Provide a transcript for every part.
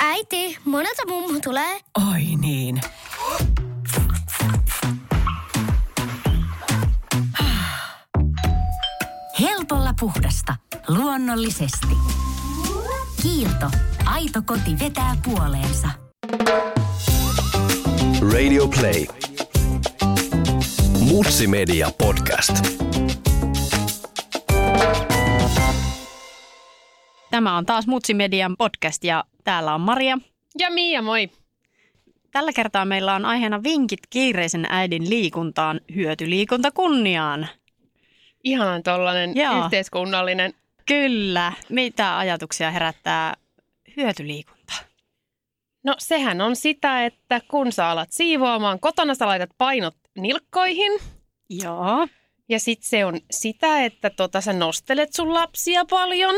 Äiti, monelta mummu tulee? Oi niin. Helpolla puhdasta. Luonnollisesti. Kiilto. Aito koti vetää puoleensa. Radio Play. Mutsi Media Podcast. Tämä on taas Mutsi Median podcast ja täällä on Maria. Ja Mia, moi. Tällä kertaa meillä on aiheena vinkit kiireisen äidin liikuntaan, hyötyliikunta kunniaan. Ihanan tollanen Joo. yhteiskunnallinen. Kyllä. Mitä ajatuksia herättää hyötyliikunta? No sehän on sitä, että kun sä alat siivoamaan, kotona sä laitat painot nilkkoihin. Joo. Ja sit se on sitä, että tota, sä nostelet sun lapsia paljon.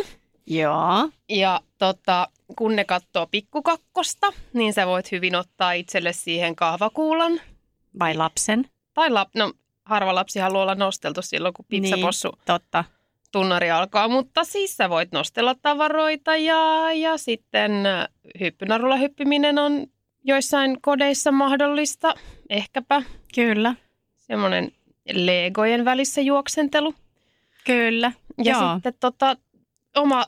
Joo. Ja tota, kun ne katsoo pikkukakkosta, niin sä voit hyvin ottaa itselle siihen kahvakuulan. Vai lapsen? Tai lap, no, harva lapsi haluaa olla nosteltu silloin, kun pizzapossu Niin, totta. tunnari alkaa, mutta siis sä voit nostella tavaroita ja, ja sitten äh, hyppynarulla hyppiminen on joissain kodeissa mahdollista, ehkäpä Kyllä. semmoinen legojen välissä juoksentelu. Kyllä. Ja Joo. sitten tota, oma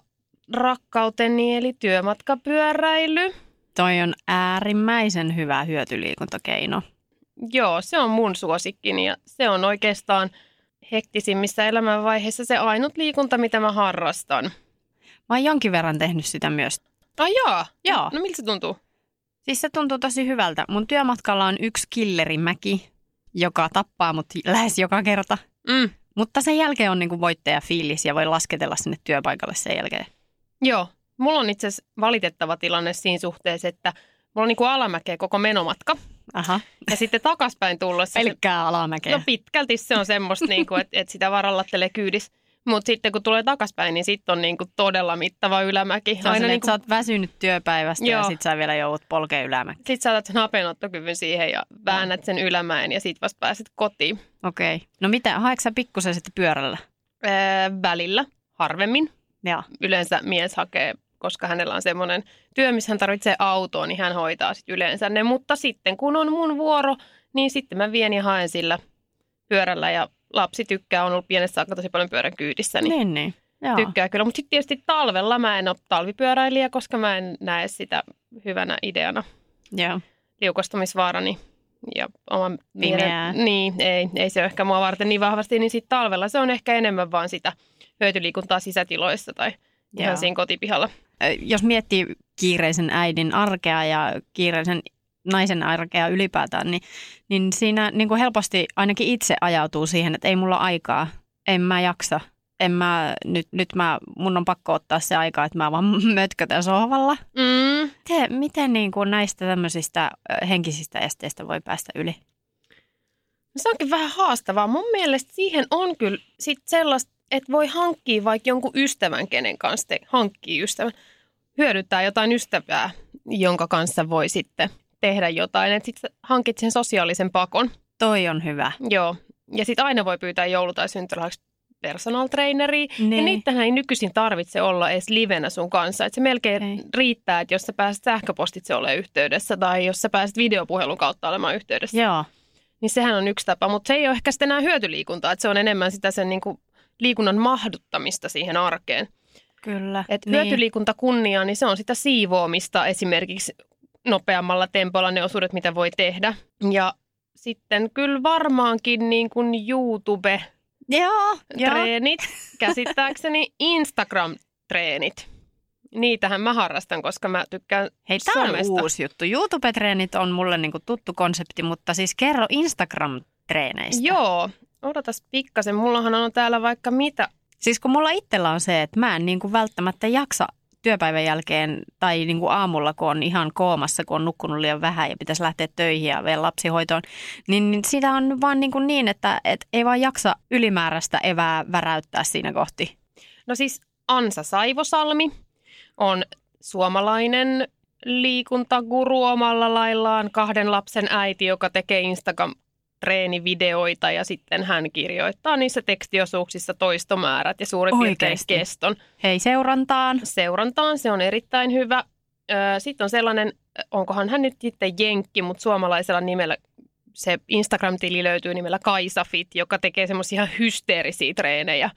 rakkauteni eli työmatkapyöräily. Toi on äärimmäisen hyvä hyötyliikuntakeino. Joo, se on mun suosikkini ja se on oikeastaan hektisimmissä elämänvaiheissa se ainut liikunta, mitä mä harrastan. Mä oon jonkin verran tehnyt sitä myös. Ai jaa. Joo. No miltä se tuntuu? Siis se tuntuu tosi hyvältä. Mun työmatkalla on yksi killerimäki, joka tappaa mut lähes joka kerta. Mm. Mutta sen jälkeen on niinku voittajafiilis ja voi lasketella sinne työpaikalle sen jälkeen. Joo. Mulla on itse asiassa valitettava tilanne siinä suhteessa, että mulla on niin kuin alamäkeä koko menomatka. Aha. Ja sitten takaspäin tullessa, Pelkkää alamäkeä. no pitkälti se on semmoista, niin kuin, että, että sitä varallattelee kyydis. Mutta sitten kun tulee takaspäin, niin sitten on niin kuin todella mittava ylämäki. Se on Aina niin niin sä oot väsynyt työpäivästä ja Joo. sit sä vielä joudut polkeen ylämäkeen. Sitten saatat sen hapenottokyvyn siihen ja väännät sen ylämäen ja sitten vasta pääset kotiin. Okei. Okay. No mitä, haetko sä pikkusen sitten pyörällä? Öö, välillä, harvemmin. Joo. Yleensä mies hakee, koska hänellä on semmoinen työ, missä hän tarvitsee autoa, niin hän hoitaa sit yleensä ne. Mutta sitten kun on mun vuoro, niin sitten mä vien ja haen sillä pyörällä ja lapsi tykkää, on ollut pienessä saakka tosi paljon pyörän kyydissä, niin, Niin, niin. Joo. tykkää kyllä. Mutta sitten tietysti talvella mä en ole talvipyöräilijä, koska mä en näe sitä hyvänä ideana Joo. liukostumisvaarani ja oman Pimeää. Niin, ei, ei se ole ehkä mua varten niin vahvasti, niin sitten talvella se on ehkä enemmän vaan sitä hyötyliikuntaa sisätiloissa tai ihan Joo. siinä kotipihalla. Jos miettii kiireisen äidin arkea ja kiireisen naisen arkea ylipäätään, niin, niin siinä niin kuin helposti ainakin itse ajautuu siihen, että ei mulla aikaa, en mä jaksa. En mä, nyt, nyt mä, mun on pakko ottaa se aika, että mä vaan mötkötän sohvalla. Mm. Miten, miten niin kuin näistä tämmöisistä henkisistä esteistä voi päästä yli? No Se onkin vähän haastavaa. Mun mielestä siihen on kyllä sit sellaista, että voi hankkia vaikka jonkun ystävän, kenen kanssa te hankkii ystävän. Hyödyttää jotain ystävää, jonka kanssa voi sitten tehdä jotain. Että sitten hankit sen sosiaalisen pakon. Toi on hyvä. Joo. Ja sitten aina voi pyytää joulu- tai syntyrahaksi personal traineria. Ja Niin. niitähän ei nykyisin tarvitse olla edes livenä sun kanssa. Et se melkein Ei. riittää, että jos sä pääset sähköpostitse olemaan yhteydessä tai jos sä pääset videopuhelun kautta olemaan yhteydessä, Joo. niin sehän on yksi tapa. Mutta se ei ole ehkä sitten enää hyötyliikuntaa, että se on enemmän sitä sen niinku liikunnan mahduttamista siihen arkeen. Kyllä. Et niin. hyötyliikunta kunniaa, niin se on sitä siivoamista esimerkiksi nopeammalla tempolla ne osuudet, mitä voi tehdä. Ja sitten kyllä varmaankin niin kuin YouTube Joo, treenit, käsittääkseni Instagram-treenit. Niitähän mä harrastan, koska mä tykkään Hei, tämä on uusi juttu. YouTube-treenit on mulle niinku tuttu konsepti, mutta siis kerro Instagram-treeneistä. Joo, odotas pikkasen. Mullahan on täällä vaikka mitä. Siis kun mulla itsellä on se, että mä en niinku välttämättä jaksa työpäivän jälkeen tai niinku aamulla, kun on ihan koomassa, kun on nukkunut liian vähän ja pitäisi lähteä töihin ja vielä lapsihoitoon, niin, niin sitä on vaan niinku niin, että et ei vaan jaksa ylimääräistä evää väräyttää siinä kohti. No siis Ansa Saivosalmi on suomalainen liikuntaguru omalla laillaan, kahden lapsen äiti, joka tekee Instagram treenivideoita ja sitten hän kirjoittaa niissä tekstiosuuksissa toistomäärät ja suurin piirtein Oikeesti? keston. Hei seurantaan. Seurantaan se on erittäin hyvä. Sitten on sellainen, onkohan hän nyt sitten jenkki, mutta suomalaisella nimellä se Instagram-tili löytyy nimellä Kaisafit, joka tekee semmoisia hysteerisiä treenejä.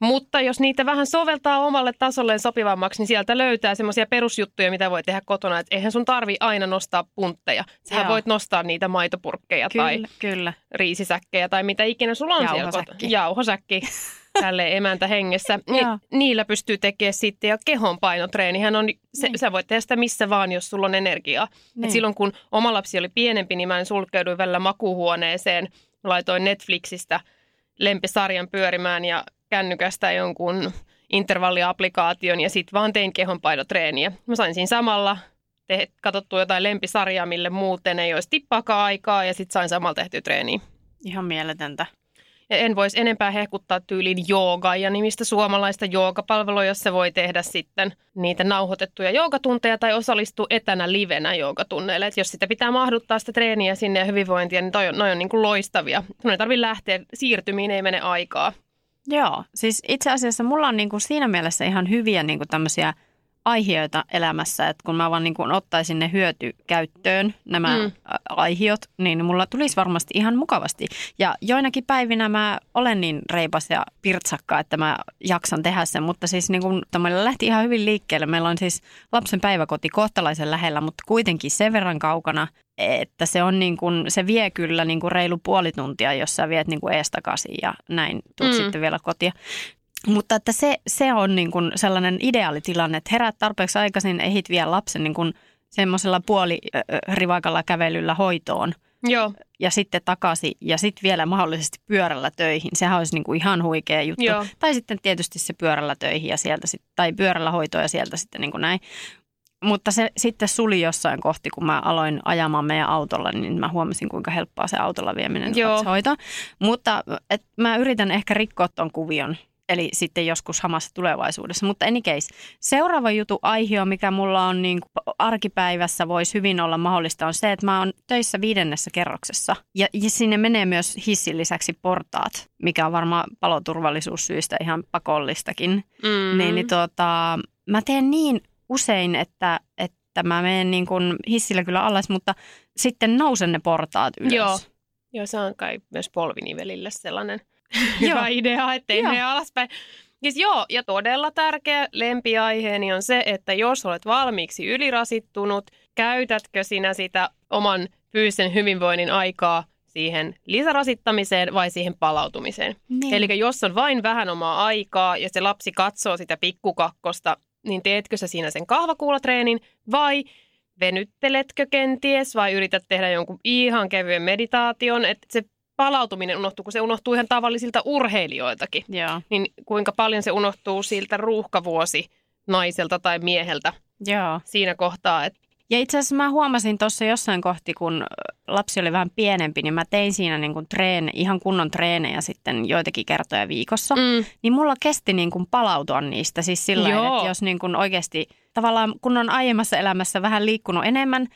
Mutta jos niitä vähän soveltaa omalle tasolleen sopivammaksi, niin sieltä löytää semmoisia perusjuttuja, mitä voi tehdä kotona. Et eihän sun tarvi aina nostaa puntteja. Sähän Joo. voit nostaa niitä maitopurkkeja tai Kyllä, kyllä. riisisäkkejä tai mitä ikinä sulla on siellä Jauhosäkki. kotona. Jauhosäkki. Tälle emäntä hengessä. Ni, niillä pystyy tekemään sitten. Ja kehonpainotreenihän on, se, Niin. sä voit tehdä sitä missä vaan, jos sulla on energiaa. Niin. Et silloin kun oma lapsi oli pienempi, niin mä en sulkeuduin välillä makuuhuoneeseen. Laitoin Netflixistä lempisarjan pyörimään ja kännykästä jonkun intervalliaplikaation ja sitten vaan tein kehonpainotreeniä. Mä sain siinä samalla te- katsottua jotain lempisarjaa, mille muuten ei olisi tippaakaan aikaa ja sitten sain samalla tehtyä treeniä. Ihan mieletöntä. Ja en voisi enempää hehkuttaa tyylin joogaa ja nimistä suomalaista joogapalvelua, jossa voi tehdä sitten niitä nauhoitettuja joogatunteja tai osallistua etänä livenä joogatunneille. Et jos sitä pitää mahduttaa sitä treeniä sinne ja hyvinvointia, niin toi on, noi on niin kuin loistavia. Sun ei tarvitse lähteä, siirtymiin ei mene aikaa. Joo, siis itse asiassa mulla on niinku siinä mielessä ihan hyviä niinku tämmöisiä aiheita elämässä, että kun mä vaan niinku ottaisin ne hyötykäyttöön, nämä Mm. aihiot, niin mulla tulisi varmasti ihan mukavasti. Ja joinakin päivinä mä olen niin reipas ja pirtsakka, että mä jaksan tehdä sen, mutta siis niinku, meillä lähti ihan hyvin liikkeelle. Meillä on siis lapsen päiväkoti kohtalaisen lähellä, mutta kuitenkin sen verran kaukana, että se, on niin kuin, se vie kyllä niin kuin reilu puoli tuntia, jos sä viet niin kuin eestakaisin ja näin tuut Mm. mm. sitten vielä kotia. Mutta että se, se on niin kuin sellainen ideaalitilanne, että heräät tarpeeksi aikaisin, ehit vie lapsen niin kuin semmoisella puolirivakalla kävelyllä hoitoon Joo, ja sitten takaisin ja sitten vielä mahdollisesti pyörällä töihin. Sehän olisi niin kuin ihan huikea juttu. Joo. Tai sitten tietysti se pyörällä töihin ja sieltä sit, tai pyörällä hoitoon ja sieltä sitten niin kuin näin. Mutta se sitten suli jossain kohti, kun mä aloin ajamaan meidän autolla, niin mä huomasin, kuinka helppoa se autolla vieminen Joo. hoitoon. Mutta et mä yritän ehkä rikkoa ton kuvion, eli sitten joskus hamassa tulevaisuudessa. Mutta any case, seuraava jutu aihio, mikä mulla on niin kuin arkipäivässä voisi hyvin olla mahdollista, on se, että mä oon töissä viidennessä kerroksessa. Ja, ja sinne menee myös hissin lisäksi portaat, mikä on varmaan paloturvallisuussyistä ihan pakollistakin mm. niin, niin tuota, mä teen niin usein, että, että mä menen niin kuin hissillä kyllä alas, mutta sitten nousen ne portaat ylös. Joo. Joo, se on kai myös polvinivelille sellainen hyvä idea, ettei mene alaspäin. Siis joo, ja todella tärkeä lempiaiheeni on se, että jos olet valmiiksi ylirasittunut, käytätkö sinä sitä oman fyysisen hyvinvoinnin aikaa siihen lisärasittamiseen vai siihen palautumiseen. Niin. Eli jos on vain vähän omaa aikaa ja se lapsi katsoo sitä pikkukakkosta, niin teetkö sä siinä sen kahvakuulatreenin vai venytteletkö kenties vai yrität tehdä jonkun ihan kevyen meditaation, että se palautuminen unohtuu, kun se unohtuu ihan tavallisilta urheilijoiltakin, Joo. niin kuinka paljon se unohtuu siltä ruuhkavuosi naiselta tai mieheltä Joo. siinä kohtaa, että Ja itse asiassa mä huomasin tuossa jossain kohti, kun lapsi oli vähän pienempi, niin mä tein siinä niin kuin treene, ihan kunnon treenejä sitten joitakin kertoja viikossa. mm, Niin mulla kesti niin kuin palautua niistä siis sillä lailla, että jos niin kuin oikeasti tavallaan kun on aiemmassa elämässä vähän liikkunut enemmän,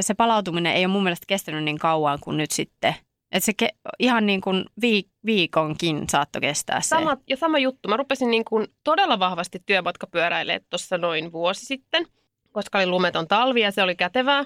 se palautuminen ei ole mun mielestä kestänyt niin kauan kuin nyt sitten. Että se ke- ihan niin kuin viik- viikonkin saattoi kestää se. Sama, ja sama juttu. Mä rupesin niin kuin todella vahvasti työmatkapyöräilemään tuossa noin vuosi sitten, koska oli lumeton talvi ja se oli kätevää.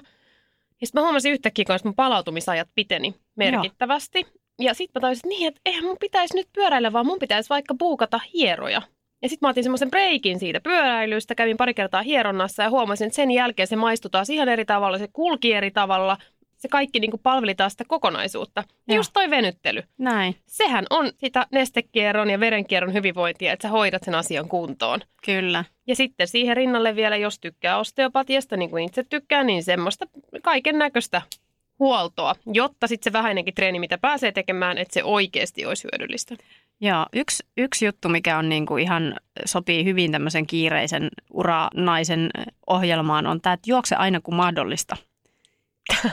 Ja sitten mä huomasin yhtäkkiä, kun mun palautumisajat piteni merkittävästi. Ja sitten mä tajusin, että niin, että eihän mun pitäisi nyt pyöräillä, vaan mun pitäisi vaikka buukata hieroja. Ja sitten mä otin semmoisen breikin siitä pyöräilystä, kävin pari kertaa hieronnassa ja huomasin, että sen jälkeen se maistui taas ihan eri tavalla, se kulki eri tavalla. Se kaikki niin kuin palveli taas sitä kokonaisuutta. Ja Joo. just toi venyttely Näin, sehän on sitä nestekierron ja verenkierron hyvinvointia, että sä hoidat sen asian kuntoon. kyllä. Ja sitten siihen rinnalle vielä, jos tykkää osteopatiasta, niin kuin itse tykkään, niin semmoista kaiken näköistä huoltoa, jotta sitten se vähäinenkin treeni, mitä pääsee tekemään, että se oikeasti olisi hyödyllistä. Joo, yksi, yksi juttu, mikä on niin kuin ihan sopii hyvin tämmöisen kiireisen uranaisen ohjelmaan, on tämä, että juokse aina kun mahdollista.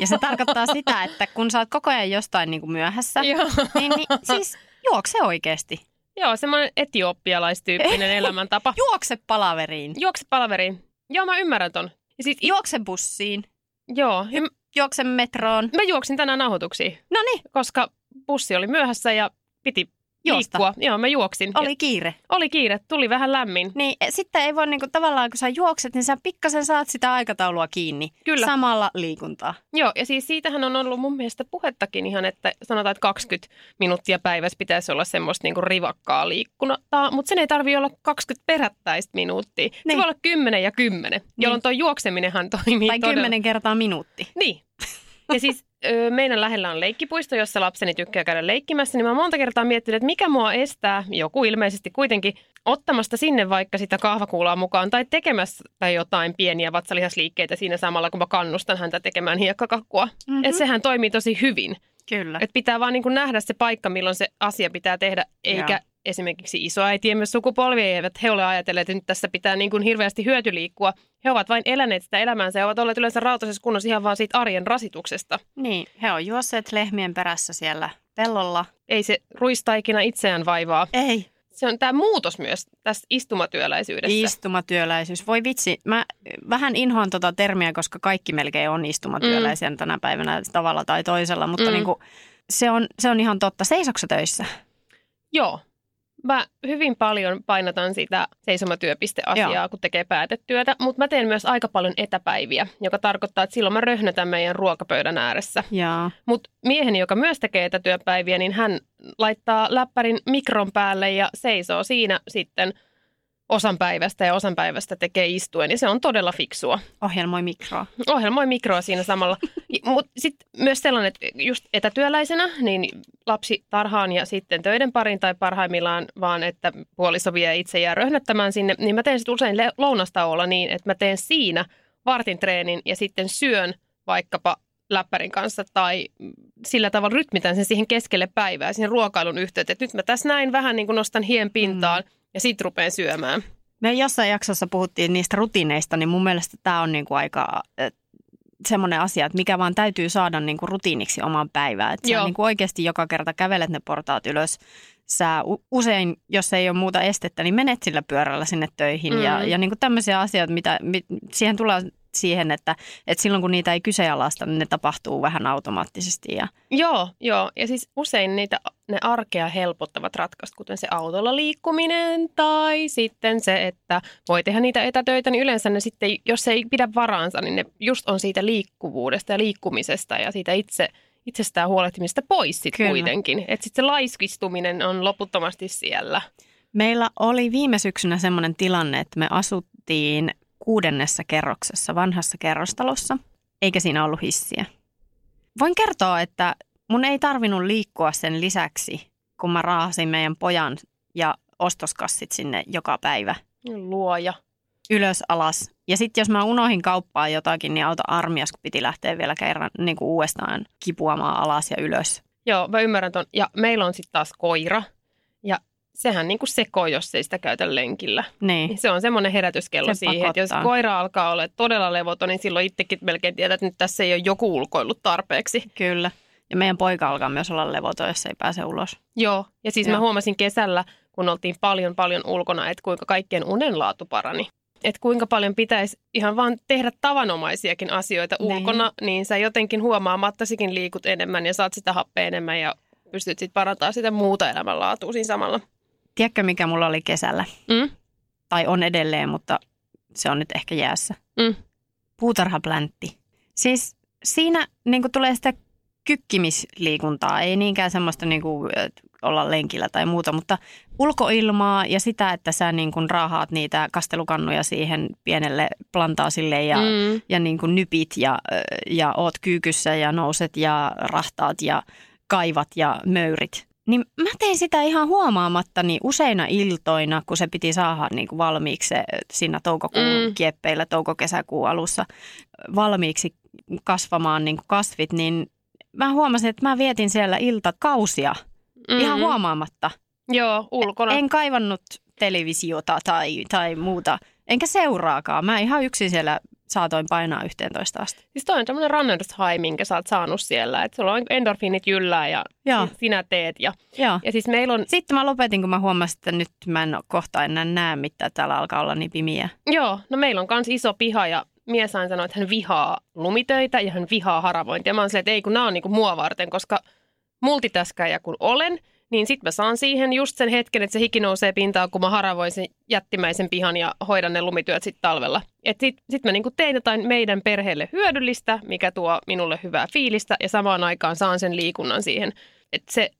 Ja se tarkoittaa sitä, että kun sä oot koko ajan jostain niin kuin myöhässä, niin, niin siis juokse oikeasti. Joo, semmoinen etiopialaistyyppinen elämäntapa. Juokse palaveriin. Juokse palaveriin. Joo, mä ymmärrän ton. Ja sit, Juokse bussiin. joo, ym- juoksen metroon. Mä juoksin tänään nauhoituksiin, No niin, koska bussi oli myöhässä ja piti Juosta. liikkua. Joo, mä juoksin. oli kiire. oli kiire, tuli vähän lämmin. Niin e, sitten ei voi niinku, tavallaan, kun sä juokset, niin sä pikkasen saat sitä aikataulua kiinni. Kyllä. Samalla liikuntaa. Joo, ja siis siitähän on ollut mun mielestä puhettakin ihan, että sanotaan, että 20 minuuttia päivässä pitäisi olla semmoista niinku rivakkaa liikkuntaa, mutta sen ei tarvi olla 20 perättäistä minuuttia. Se Niin. voi olla 10 ja 10, jolloin tuo juokseminenhan toimii Tai todella. kymmenen kertaa minuutti. Niin. Ja siis meidän lähellä on leikkipuisto, jossa lapseni tykkää käydä leikkimässä, niin mä monta kertaa miettinyt, että mikä mua estää, joku ilmeisesti kuitenkin, ottamasta sinne vaikka sitä kahvakuulaa mukaan tai tekemässä tai jotain pieniä vatsalihasliikkeitä siinä samalla, kun mä kannustan häntä tekemään hiekkakakkua. Mhm. Mm-hmm. Että sehän toimii tosi hyvin. Kyllä. Että pitää vaan niin kuin nähdä se paikka, milloin se asia pitää tehdä, eikä Joo. Esimerkiksi isoäitien myös sukupolvia eivät he ole ajatelleet, että nyt tässä pitää niin kuin hirveästi hyötyliikkua. He ovat vain eläneet sitä elämäänsä ja ovat olleet yleensä rautaisessa kunnossa ihan vaan siitä arjen rasituksesta. Niin, he on juosseet lehmien perässä siellä pellolla. Ei se ruistaikina itseään vaivaa. Ei. Se on tämä muutos myös tässä istumatyöläisyydessä. Istumatyöläisyys. Voi vitsi, mä vähän inhoan tota termiä, koska kaikki melkein on istumatyöläisiä mm. tänä päivänä tavalla tai toisella, mutta Mm. mm. niinku, se, on, se on ihan totta. Seisoksa töissä? Joo. Mä hyvin paljon painotan sitä seisomatyöpisteasiaa, Joo. kun tekee päätetyötä, mutta mä teen myös aika paljon etäpäiviä, joka tarkoittaa, että silloin mä röhnötän meidän ruokapöydän ääressä. Mutta mieheni, joka myös tekee etätyöpäiviä, niin hän laittaa läppärin mikron päälle ja seisoo siinä sitten osan päivästä ja osan päivästä tekee istuen, ja se on todella fiksua. Ohjelmoi mikroa. Ohjelmoi mikroa siinä samalla. Mutta sitten myös sellainen, että just etätyöläisenä, niin lapsi tarhaan ja sitten töiden parin tai parhaimmillaan vaan, että puoliso vie itse jää röhnöttämään sinne, niin mä teen sitten usein lounastauolla niin, että mä teen siinä vartin treenin ja sitten syön vaikkapa läppärin kanssa tai sillä tavalla rytmitän sen siihen keskelle päivää, siihen ruokailun yhteyteen. Että nyt mä tässä näin vähän niin kuin nostan hien pintaan mm. Ja sitten rupean syömään. Me jossain jaksossa puhuttiin niistä rutiineista, niin mun mielestä tämä on niinku aika semmoinen asia, että mikä vaan täytyy saada niinku rutiiniksi omaan päivään. Että sä niinku oikeasti joka kerta kävelet ne portaat ylös. Sä usein, jos ei ole muuta estettä, niin menet sillä pyörällä sinne töihin. Mm. Ja, ja niinku tämmöisiä asioita, mitä, mit, siihen tulee siihen, että, että silloin kun niitä ei kyseenalaista, niin ne tapahtuu vähän automaattisesti. Ja, Joo, joo. Ja siis usein niitä, ne arkea helpottavat ratkaisut, kuten se autolla liikkuminen tai sitten se, että voi tehdä niitä etätöitä, niin yleensä ne sitten, jos se ei pidä varaansa, niin ne just on siitä liikkuvuudesta ja liikkumisesta ja siitä itse, itsestään huolehtimista pois Kyllä. kuitenkin. Että sitten se laiskistuminen on loputtomasti siellä. Meillä oli viime syksynä semmoinen tilanne, että me asuttiin kuudennessa kerroksessa vanhassa kerrostalossa, eikä siinä ollut hissiä. Voin kertoa, että mun ei tarvinnut liikkua sen lisäksi, kun mä raahasin meidän pojan ja ostoskassit sinne joka päivä Luoja. ylös alas. Ja sitten jos mä unohin kauppaa jotakin, niin auta armias, kun piti lähteä vielä kerran niin kuin uudestaan kipuamaan alas ja ylös. Joo, mä ymmärrän ton. Ja meillä on sitten taas koira. Ja sehän niin kuin sekoo, jos ei sitä käytä lenkillä. Niin, Se on semmoinen herätyskello Se siihen, että jos koira alkaa olla todella levoton, niin silloin itsekin melkein tiedät, että nyt tässä ei ole joku ulkoillut tarpeeksi. kyllä. Ja meidän poika alkaa myös olla levoton, jos ei pääse ulos. Joo, ja siis Joo. mä huomasin kesällä, kun oltiin paljon paljon ulkona, että kuinka kaikkien unenlaatu parani. Että kuinka paljon pitäisi ihan vaan tehdä tavanomaisiakin asioita Niin. ulkona, niin sä jotenkin huomaamattasikin liikut enemmän ja saat sitä happea enemmän ja pystyt sitten parantamaan sitä muuta elämänlaatua siinä samalla. Tiedätkö, mikä mulla oli kesällä? Mm? Tai on edelleen, mutta se on nyt ehkä jäässä. Mm. Puutarhapläntti. Siis siinä niin tulee sitä kykkimisliikuntaa, ei niinkään semmoista niin kuin, olla lenkillä tai muuta, mutta ulkoilmaa ja sitä, että sä niin kuin raahaat niitä kastelukannuja siihen pienelle plantaasille ja, mm. Mm. ja niin kuin nypit ja, ja oot kyykyssä ja nouset ja rahtaat ja kaivat ja möyrit. Niin mä tein sitä ihan huomaamattani useina iltoina, kun se piti saada niin kuin valmiiksi se, siinä toukokuun mm. Kieppeillä, touko-kesäkuun alussa valmiiksi kasvamaan niin kuin kasvit, niin mä huomasin, että mä vietin siellä iltakausia mm. ihan huomaamatta. Joo, ulkona. En kaivannut televisiota tai, tai muuta, enkä seuraakaan. Mä ihan yksin siellä saatoin painaa 11 asti. Siis toi on tämmöinen runners high, minkä sä oot saanut siellä. Että sulla on endorfiinit jyllää ja Joo. sinä teet. Ja, Joo. ja siis meillä on, Sitten mä lopetin, kun mä huomasin, että nyt mä en kohta enää näe mitään. Täällä alkaa olla niin pimiä. joo, no meillä on kans iso piha ja mies aina sanoo, että hän vihaa lumitöitä ja hän vihaa haravointia. Mä oon silleen, että ei kun nämä on niinku mua varten, koska multitaskäjä kun olen, niin sitten mä saan siihen just sen hetken, että se hiki nousee pintaan, kun mä haravoin sen jättimäisen pihan ja hoidan ne lumityöt sitten talvella. Että sitten sit mä niinku teen jotain meidän perheelle hyödyllistä, mikä tuo minulle hyvää fiilistä ja samaan aikaan saan sen liikunnan siihen. Että se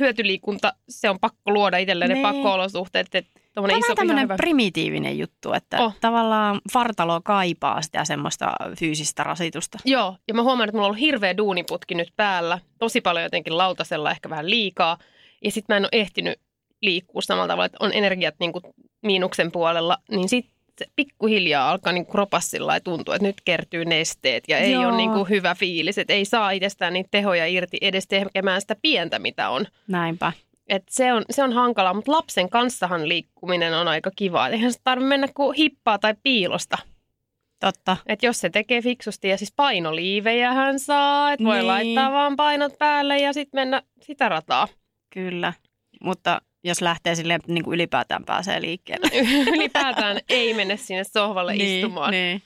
hyötyliikunta, se on pakko luoda itselleen ne Niin. pakko-olosuhteet. Että Tämä on tämmöinen primitiivinen juttu, että oh. tavallaan vartalo kaipaa sitä semmoista fyysistä rasitusta. Joo, ja mä huomaan, että mulla on ollut hirveä duuniputki nyt päällä. Tosi paljon jotenkin lautasella, ehkä vähän liikaa. Ja sitten mä en ole ehtinyt liikkua samalla tavalla, että on energiat niin kuin miinuksen puolella. Niin sitten pikkuhiljaa alkaa niin kropassa sillä lailla tuntua, että nyt kertyy nesteet ja ei Joo. ole niin kuin hyvä fiilis. Että ei saa itsestään niitä tehoja irti edes tekemään sitä pientä, mitä on. Näinpä. Et se, on, se on hankalaa, mutta lapsen kanssahan liikkuminen on aika kivaa. Eihän se tarvitse mennä kuin hippaa tai piilosta. Totta. Et jos se tekee fiksusti ja siis painoliivejä hän saa, että voi Niin. laittaa vaan painot päälle ja sitten mennä sitä rataa. Kyllä. Mutta jos lähtee silleen, että niin kuin ylipäätään pääsee liikkeelle. Ylipäätään ei mene sinne sohvalle istumaan. Niin.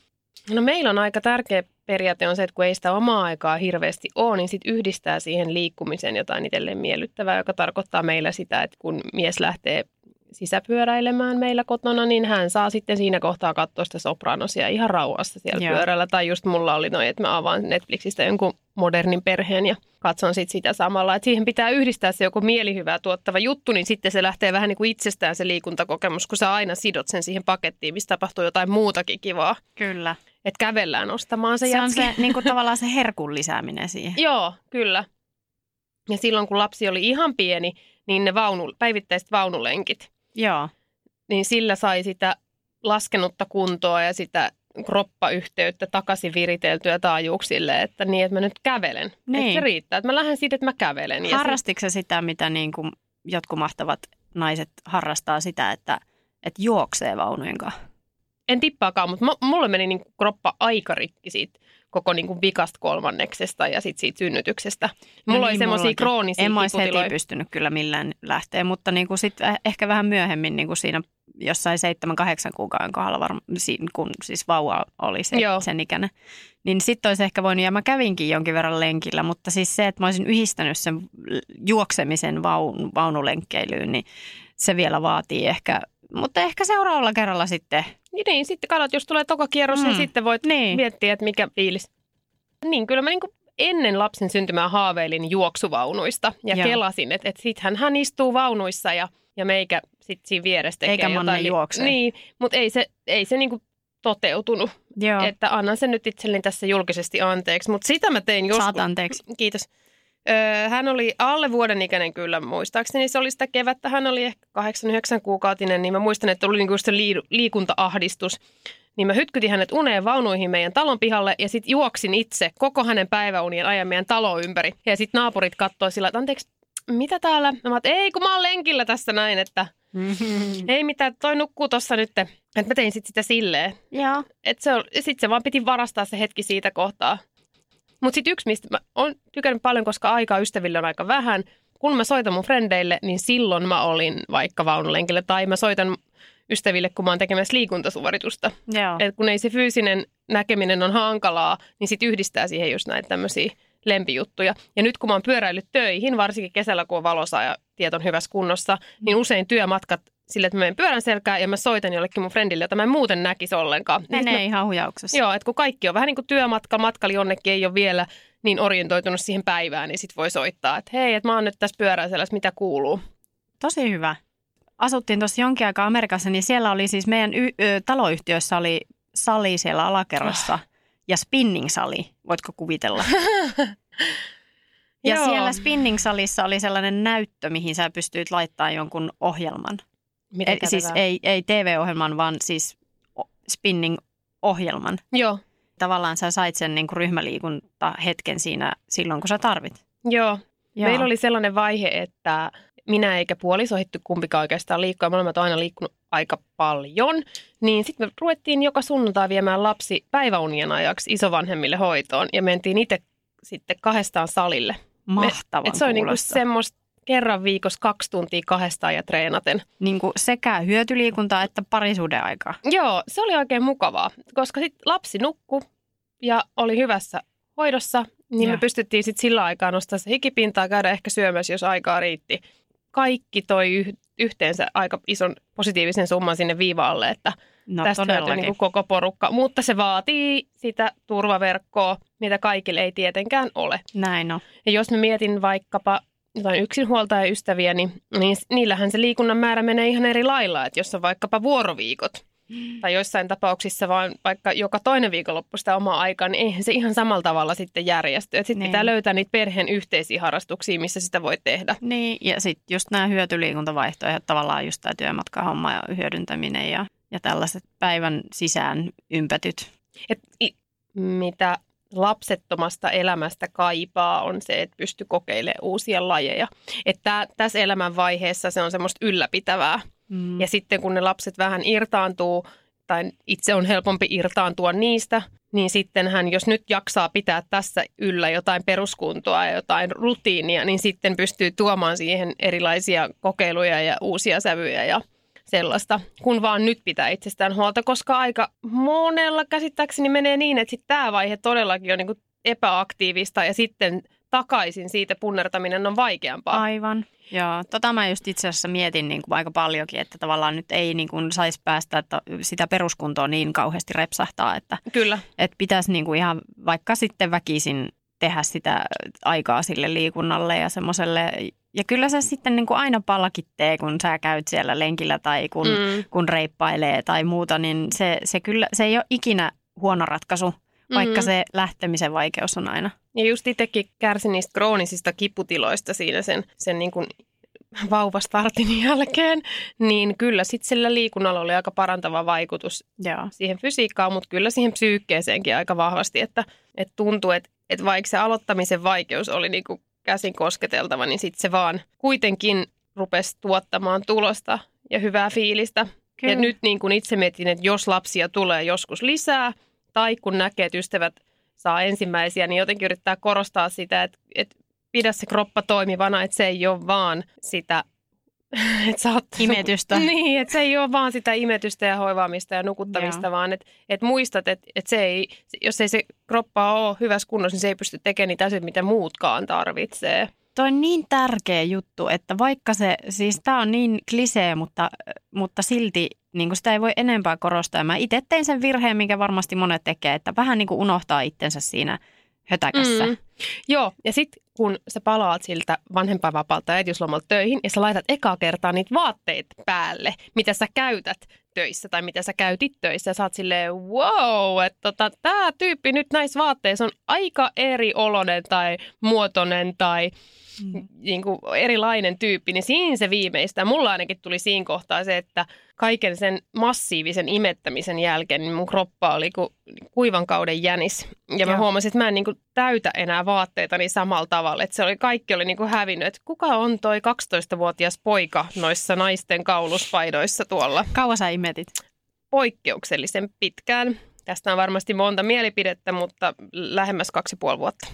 No meillä on aika tärkeä periaate on se, että kun ei sitä omaa aikaa hirveästi ole, niin sit yhdistää siihen liikkumiseen jotain itselleen miellyttävää, joka tarkoittaa meillä sitä, että kun mies lähtee sisäpyöräilemään meillä kotona, niin hän saa sitten siinä kohtaa katsoa sitä sopranosia ihan rauhassa siellä Joo. pyörällä. Tai just mulla oli noin, että mä avaan Netflixistä jonkun modernin perheen ja katson sit sitä samalla. Että siihen pitää yhdistää se joku mielihyvää tuottava juttu, niin sitten se lähtee vähän niin kuin itsestään se liikuntakokemus, kun sä aina sidot sen siihen pakettiin, mistä tapahtuu jotain muutakin kivaa. Kyllä. Että kävellään ostamaan se, Se, on jätski. se niin kuin tavallaan se herkun lisääminen siihen. Joo, kyllä. Ja silloin kun lapsi oli ihan pieni, niin ne vaunu, päivittäiset vaunulenkit, Joo. niin sillä sai sitä laskenutta kuntoa ja sitä kroppayhteyttä takaisin viriteltyä taajuuksille, että niin, että mä nyt kävelen. Niin. Että se riittää, että mä lähden siitä, että mä kävelen. Harrastitko sä sitä, mitä niin kuin jotkut mahtavat naiset harrastaa sitä, että, että juoksee vaunujen kanssa? en tippaakaan, mutta mu- mulle meni niin kroppa aika rikki siitä koko niin kuin vikasta kolmanneksesta ja sit siitä synnytyksestä. Mulla No oli niin, semmoisia mullakin. kroonisia En mä olisi heti pystynyt kyllä millään lähteä, mutta niin kuin sit ehkä vähän myöhemmin niin kuin siinä jossain seitsemän, kahdeksan kuukauden kohdalla, varma, kun siis vauva oli se, Joo. sen ikäinen, niin sitten olisi ehkä voinut, ja mä kävinkin jonkin verran lenkillä, mutta siis se, että mä olisin yhdistänyt sen juoksemisen vaun, vaunulenkkeilyyn, niin se vielä vaatii ehkä, mutta ehkä seuraavalla kerralla sitten. Niin, niin, sitten katsot, jos tulee toka kierros, mm. niin Mm. sitten voit Niin. miettiä, että mikä fiilis. Niin, kyllä mä niin ennen lapsen syntymää haaveilin juoksuvaunuista ja Joo. kelasin, että, että sittenhän hän istuu vaunuissa ja, ja meikä sitten siinä vieressä tekee Eikä jotain. juoksee. Niin, mutta ei se, ei se niin toteutunut. Joo, Että annan sen nyt itselleni tässä julkisesti anteeksi. Mutta sitä mä tein joskus. saat anteeksi. Kiitos. Öö, hän oli alle vuoden ikäinen kyllä muistaakseni. Se oli sitä kevättä. Hän oli ehkä 8-9 kuukautinen, niin mä muistan, että oli niinku se lii- liikuntaahdistus. Niin mä hytkytin hänet uneen vaunuihin meidän talon pihalle ja sitten juoksin itse koko hänen päiväunien ajan meidän talon ympäri. Ja sitten naapurit katsoi sillä, että anteeksi, mitä täällä? Mä oon, ei kun mä oon lenkillä tässä näin, että ei mitään, toi nukkuu tossa nyt. Että mä tein sitten sitä silleen, Joo. että se, sitten se vaan piti varastaa se hetki siitä kohtaa. Mutta sitten yksi, mistä mä oon tykännyt paljon, koska aikaa ystäville on aika vähän. Kun mä soitan mun frendeille, niin silloin mä olin vaikka vaunulenkillä. Tai mä soitan ystäville, kun mä oon tekemässä liikuntasuoritusta. Joo. Et kun ei se fyysinen näkeminen on hankalaa, niin sit yhdistää siihen just näitä tämmöisiä lempijuttuja. Ja nyt kun mä oon pyöräillyt töihin, varsinkin kesällä kun on valosa ja tiet on hyvässä kunnossa, niin usein työmatkat sille, että mä menen pyörän selkään ja mä soitan jollekin mun friendille, jota mä en muuten näkisi ollenkaan. Niin Menee mä- ihan hujauksessa. Joo, että kun kaikki on vähän niin kuin työmatka, matkali jonnekin ei ole vielä niin orientoitunut siihen päivään, niin sit voi soittaa, että hei, että mä oon nyt tässä pyöräiselässä, mitä kuuluu. Tosi hyvä. Asuttiin tuossa jonkin aikaa Amerikassa, niin siellä oli siis meidän y- ö, taloyhtiössä oli sali siellä alakerrassa ja spinning-sali. Voitko kuvitella? ja Joo. siellä spinning-salissa oli sellainen näyttö, mihin sä pystyit laittamaan jonkun ohjelman. Miten Ei, siis ei, ei TV-ohjelman, vaan siis spinning-ohjelman. Joo, Tavallaan sä sait sen niin kuin ryhmäliikunta hetken siinä silloin, kun sä tarvit. joo. Joo. Meillä oli sellainen vaihe, että minä eikä puoliso hitty kumpikaan oikeastaan liikkua. Me olemme aina liikkunut aika paljon. Niin sitten me ruvettiin joka sunnuntai viemään lapsi päiväunien ajaksi isovanhemmille hoitoon. Ja mentiin itse sitten kahdestaan salille. Mahtavan Et se on niinku semmoista kerran viikossa kaksi tuntia kahdestaan ja treenaten. Niin kuin sekä hyötyliikuntaa että parisuuden aikaa. Joo, se oli oikein mukavaa, koska sitten lapsi nukku ja oli hyvässä hoidossa, niin Joo. me pystyttiin sitten sillä aikaa nostaa se hikipintaa, käydä ehkä syömässä, jos aikaa riitti. Kaikki toi yh- yhteensä aika ison positiivisen summan sinne viivaalle, että No tästä hyötyy todellakin. niin koko porukka. Mutta se vaatii sitä turvaverkkoa, mitä kaikille ei tietenkään ole. Näin on. Ja jos mä mietin vaikkapa jotain yksinhuoltajaystäviä, niin, niin niillähän se liikunnan määrä menee ihan eri lailla. Että jos on vaikkapa vuoroviikot tai joissain tapauksissa vaan vaikka joka toinen viikonloppu sitä omaa aikaa, niin eihän se ihan samalla tavalla sitten järjesty. Sitten Niin. pitää löytää niitä perheen yhteisiä harrastuksia, missä sitä voi tehdä. Niin, ja sitten just nämä hyötyliikuntavaihtoehdot, tavallaan just tämä työmatkahomma ja hyödyntäminen ja, ja tällaiset päivän sisään ympätyt. Et i- mitä lapsettomasta elämästä kaipaa on se, että pystyy kokeilemaan uusia lajeja. Että tässä elämänvaiheessa se on semmoista ylläpitävää. Mm. Ja sitten kun ne lapset vähän irtaantuu, tai itse on helpompi irtaantua niistä, niin sitten hän, jos nyt jaksaa pitää tässä yllä jotain peruskuntoa ja jotain rutiinia, niin sitten pystyy tuomaan siihen erilaisia kokeiluja ja uusia sävyjä ja sellaista, kun vaan nyt pitää itsestään huolta, koska aika monella käsittääkseni menee niin, että sitten tämä vaihe todellakin on niin kuin epäaktiivista ja sitten takaisin siitä punnertaminen on vaikeampaa. Aivan. Joo, tota mä just itse asiassa mietin niin kuin aika paljonkin, että tavallaan nyt ei niin kuin saisi päästä että sitä peruskuntoa niin kauheasti repsahtaa, että, Kyllä. että pitäisi niin kuin ihan vaikka sitten väkisin tehdä sitä aikaa sille liikunnalle ja semmoiselle. Ja kyllä se sitten niin kuin aina palkitee, kun sä käyt siellä lenkillä tai kun, Mm. kun reippailee tai muuta, niin se, se, kyllä, se ei ole ikinä huono ratkaisu, vaikka Mhm. se lähtemisen vaikeus on aina. Ja just itsekin kärsin niistä kroonisista kiputiloista siinä sen, sen niin kuin vauvastartin jälkeen, niin kyllä sitten sillä liikunnalla oli aika parantava vaikutus Joo. siihen fysiikkaan, mutta kyllä siihen psyykkeeseenkin aika vahvasti, että, että tuntuu, että, että vaikka se aloittamisen vaikeus oli niin kuin käsin kosketeltava, niin sitten se vaan kuitenkin rupesi tuottamaan tulosta ja hyvää fiilistä. Kyllä. Ja nyt niin kuin itse mietin, että jos lapsia tulee joskus lisää, tai kun näkee, että ystävät saa ensimmäisiä, niin jotenkin yrittää korostaa sitä, että, että pidä se kroppa toimivana, että se ei ole vaan sitä, että sä oot, Imetystä. Niin, että se ei ole vaan sitä imetystä ja hoivaamista ja nukuttamista, Joo. vaan että, että muistat, että, että se ei, jos ei se kroppa ole hyvässä kunnossa, niin se ei pysty tekemään niitä asioita, mitä muutkaan tarvitsee. Toi on niin tärkeä juttu, että vaikka se, siis tämä on niin klisee, mutta, mutta silti niin kuin sitä ei voi enempää korostaa. Mä itse tein sen virheen, minkä varmasti monet tekee, että vähän niin kuin unohtaa itsensä siinä hötäkässä. Mm. Joo, ja sitten kun sä palaat siltä vanhempainvapaalta ja äitiyslomalta töihin ja sä laitat ekaa kertaa niitä vaatteita päälle, mitä sä käytät töissä tai mitä sä käytit töissä ja sä oot silleen, wow, että tota, tämä tyyppi nyt näissä vaatteissa on aika eri oloinen tai muotoinen tai Mm. niin kuin erilainen tyyppi, niin siinä se viimeistä. Mulla ainakin tuli siinä kohtaa se, että kaiken sen massiivisen imettämisen jälkeen niin mun kroppa oli kuin kuivan kauden jänis. Ja mä Joo. huomasin, että mä en niin kuin täytä enää vaatteitani samalla tavalla. Että se oli, kaikki oli niin kuin hävinnyt. Että kuka on toi 12-vuotias poika noissa naisten kauluspaidoissa tuolla? Kauan sä imetit? Poikkeuksellisen pitkään. Tästä on varmasti monta mielipidettä, mutta lähemmäs kaksi ja puoli vuotta.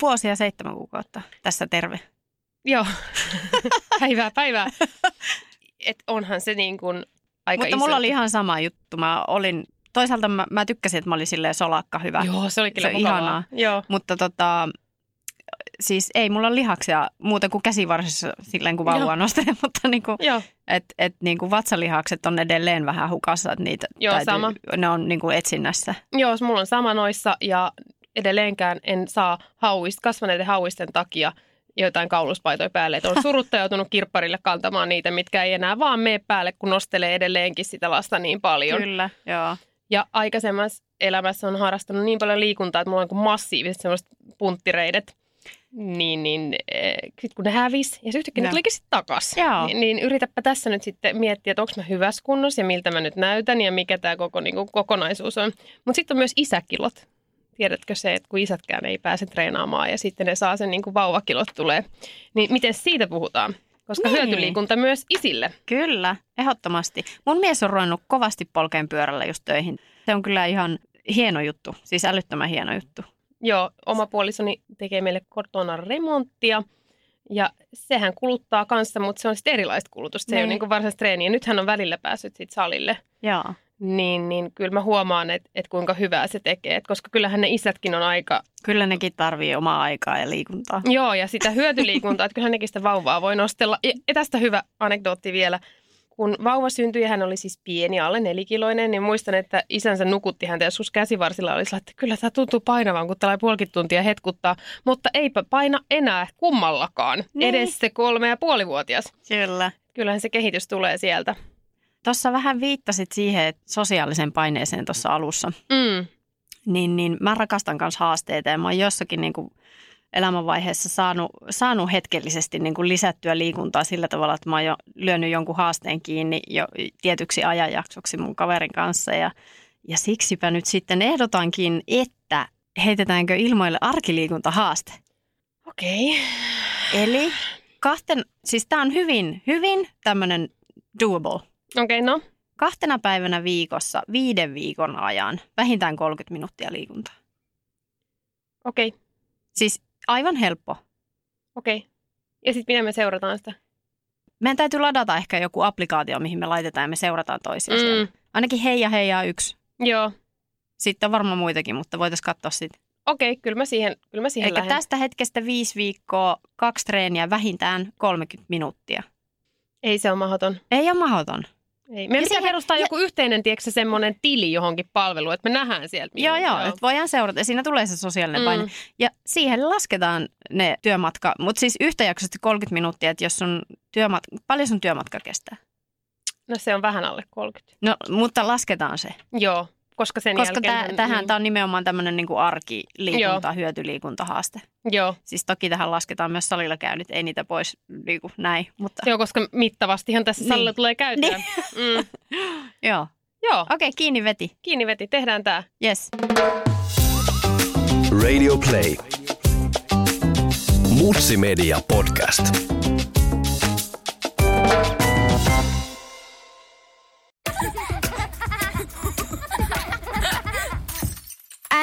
Vuosia ja seitsemän kuukautta. Tässä terve. Joo, päivää, päivää. Et onhan se niin kuin aika Mutta iso. mulla oli ihan sama juttu. Mä olin, toisaalta mä, mä tykkäsin, että mä olin silleen solakka hyvä. Joo, se oli kyllä Se mukavaa. ihanaa. Joo. Mutta tota, siis ei mulla ole lihaksia muuten kuin käsivarsissa silleen kun vauvaa Joo. nostelen, mutta niinku, Joo, et, et niinku vatsalihakset on edelleen vähän hukassa, että niitä Joo, sama. ne on niinku etsinnässä. Joo, mulla on sama noissa ja edelleenkään en saa hauist, kasvaneiden hauisten takia jotain kauluspaitoja päälle. Et on surutta joutunut kirpparille kantamaan niitä, mitkä ei enää vaan mene päälle, kun nostelee edelleenkin sitä lasta niin paljon. Kyllä, joo. Ja aikaisemmassa elämässä on harrastanut niin paljon liikuntaa, että mulla on niin massiiviset semmoiset punttireidet. Niin, niin sit kun ne hävis ja se yhtäkkiä ne tulikin sitten takas. Niin, niin yritäpä tässä nyt sitten miettiä, että onko mä hyvässä kunnossa ja miltä mä nyt näytän ja mikä tämä koko niin kuin, kokonaisuus on. Mutta sitten on myös isäkilot. Tiedätkö se, että kun isätkään ei pääse treenaamaan ja sitten ne saa sen niin kuin vauvakilot tulee. Niin miten siitä puhutaan? Koska Niin. hyötyliikunta myös isille. Kyllä, ehdottomasti. Mun mies on ruvennut kovasti polkeen pyörällä just töihin. Se on kyllä ihan hieno juttu, siis älyttömän hieno juttu. Joo, oma puolisoni tekee meille kotona remonttia Ja sehän kuluttaa kanssa, mutta se on sitten erilaista kulutusta. Se ei ole Niin. niin kuin varsinaista treeniä. Nythän on välillä päässyt sit salille. Joo. Niin, niin kyllä mä huomaan, että, että kuinka hyvää se tekee. Et koska kyllähän ne isätkin on aika, Kyllä nekin tarvii omaa aikaa ja liikuntaa. joo, ja sitä hyötyliikuntaa, että kyllähän nekin sitä vauvaa voi nostella. Ja, tästä hyvä anekdootti vielä. Kun vauva syntyi ja hän oli siis pieni, alle nelikiloinen, niin muistan, että isänsä nukutti häntä ja sus käsivarsilla oli että kyllä tämä tuntuu painavan, kun tällä puolikin tuntia hetkuttaa. Mutta eipä paina enää kummallakaan, Niin. edes se kolme ja puolivuotias. Kyllä. Kyllähän se kehitys tulee sieltä. Tuossa vähän viittasit siihen että sosiaaliseen paineeseen tuossa alussa. Mm. Niin, niin mä rakastan myös haasteita ja mä oon jossakin niin kuin elämänvaiheessa saanut, saanut hetkellisesti niin kuin lisättyä liikuntaa sillä tavalla, että mä oon jo lyönyt jonkun haasteen kiinni jo tietyksi ajanjaksoksi mun kaverin kanssa ja, ja siksipä nyt sitten ehdotankin, että heitetäänkö ilmoille arkiliikuntahaaste. Okei. Eli kahten, siis tämä on hyvin, hyvin tämmöinen doable. Okei, no. Kahtena päivänä viikossa viiden viikon ajan vähintään 30 minuuttia liikuntaa. Okei. Siis aivan helppo. Okei. Ja sitten miten me seurataan sitä? Meidän täytyy ladata ehkä joku applikaatio, mihin me laitetaan ja me seurataan toisia mm. siellä. Ainakin Heija Heija yksi. Joo. Sitten on varmaan muitakin, mutta voitaisiin katsoa sitten. Okei, kyllä mä siihen, kyllä mä siihen Eli lähden. tästä hetkestä viisi viikkoa, kaksi treeniä, vähintään 30 minuuttia. Ei se ole mahdoton. Ei ole mahdoton. Ei. Meidän Ja pitää siihen- perustaa ja- joku yhteinen, tiedätkö, semmoinen tili johonkin palveluun, että me nähdään sieltä. Joo, joo, että voidaan seurata. Ja siinä tulee se sosiaalinen Mm. paine. Ja siihen lasketaan ne työmatka, mutta siis yhtäjaksoisesti 30 minuuttia, että jos sun työmatka, paljon sun työmatka kestää? No se on vähän alle 30. No, mutta lasketaan se. Joo, koska sen Koska jälkeen... tähän niin, tämä on nimenomaan tämmöinen niin arkiliikunta, hyötyliikuntahaaste. Joo. Siis toki tähän lasketaan myös salilla käynnit, ei niitä pois niin kuin näin, mutta joo, koska mittavastihan tässä Niin. salilla tulee käytyä. Mm. joo. Joo, Okei, kiinni veti. kiinni veti, tehdään tämä. Yes. Radio Play. Mutsi Media Podcast.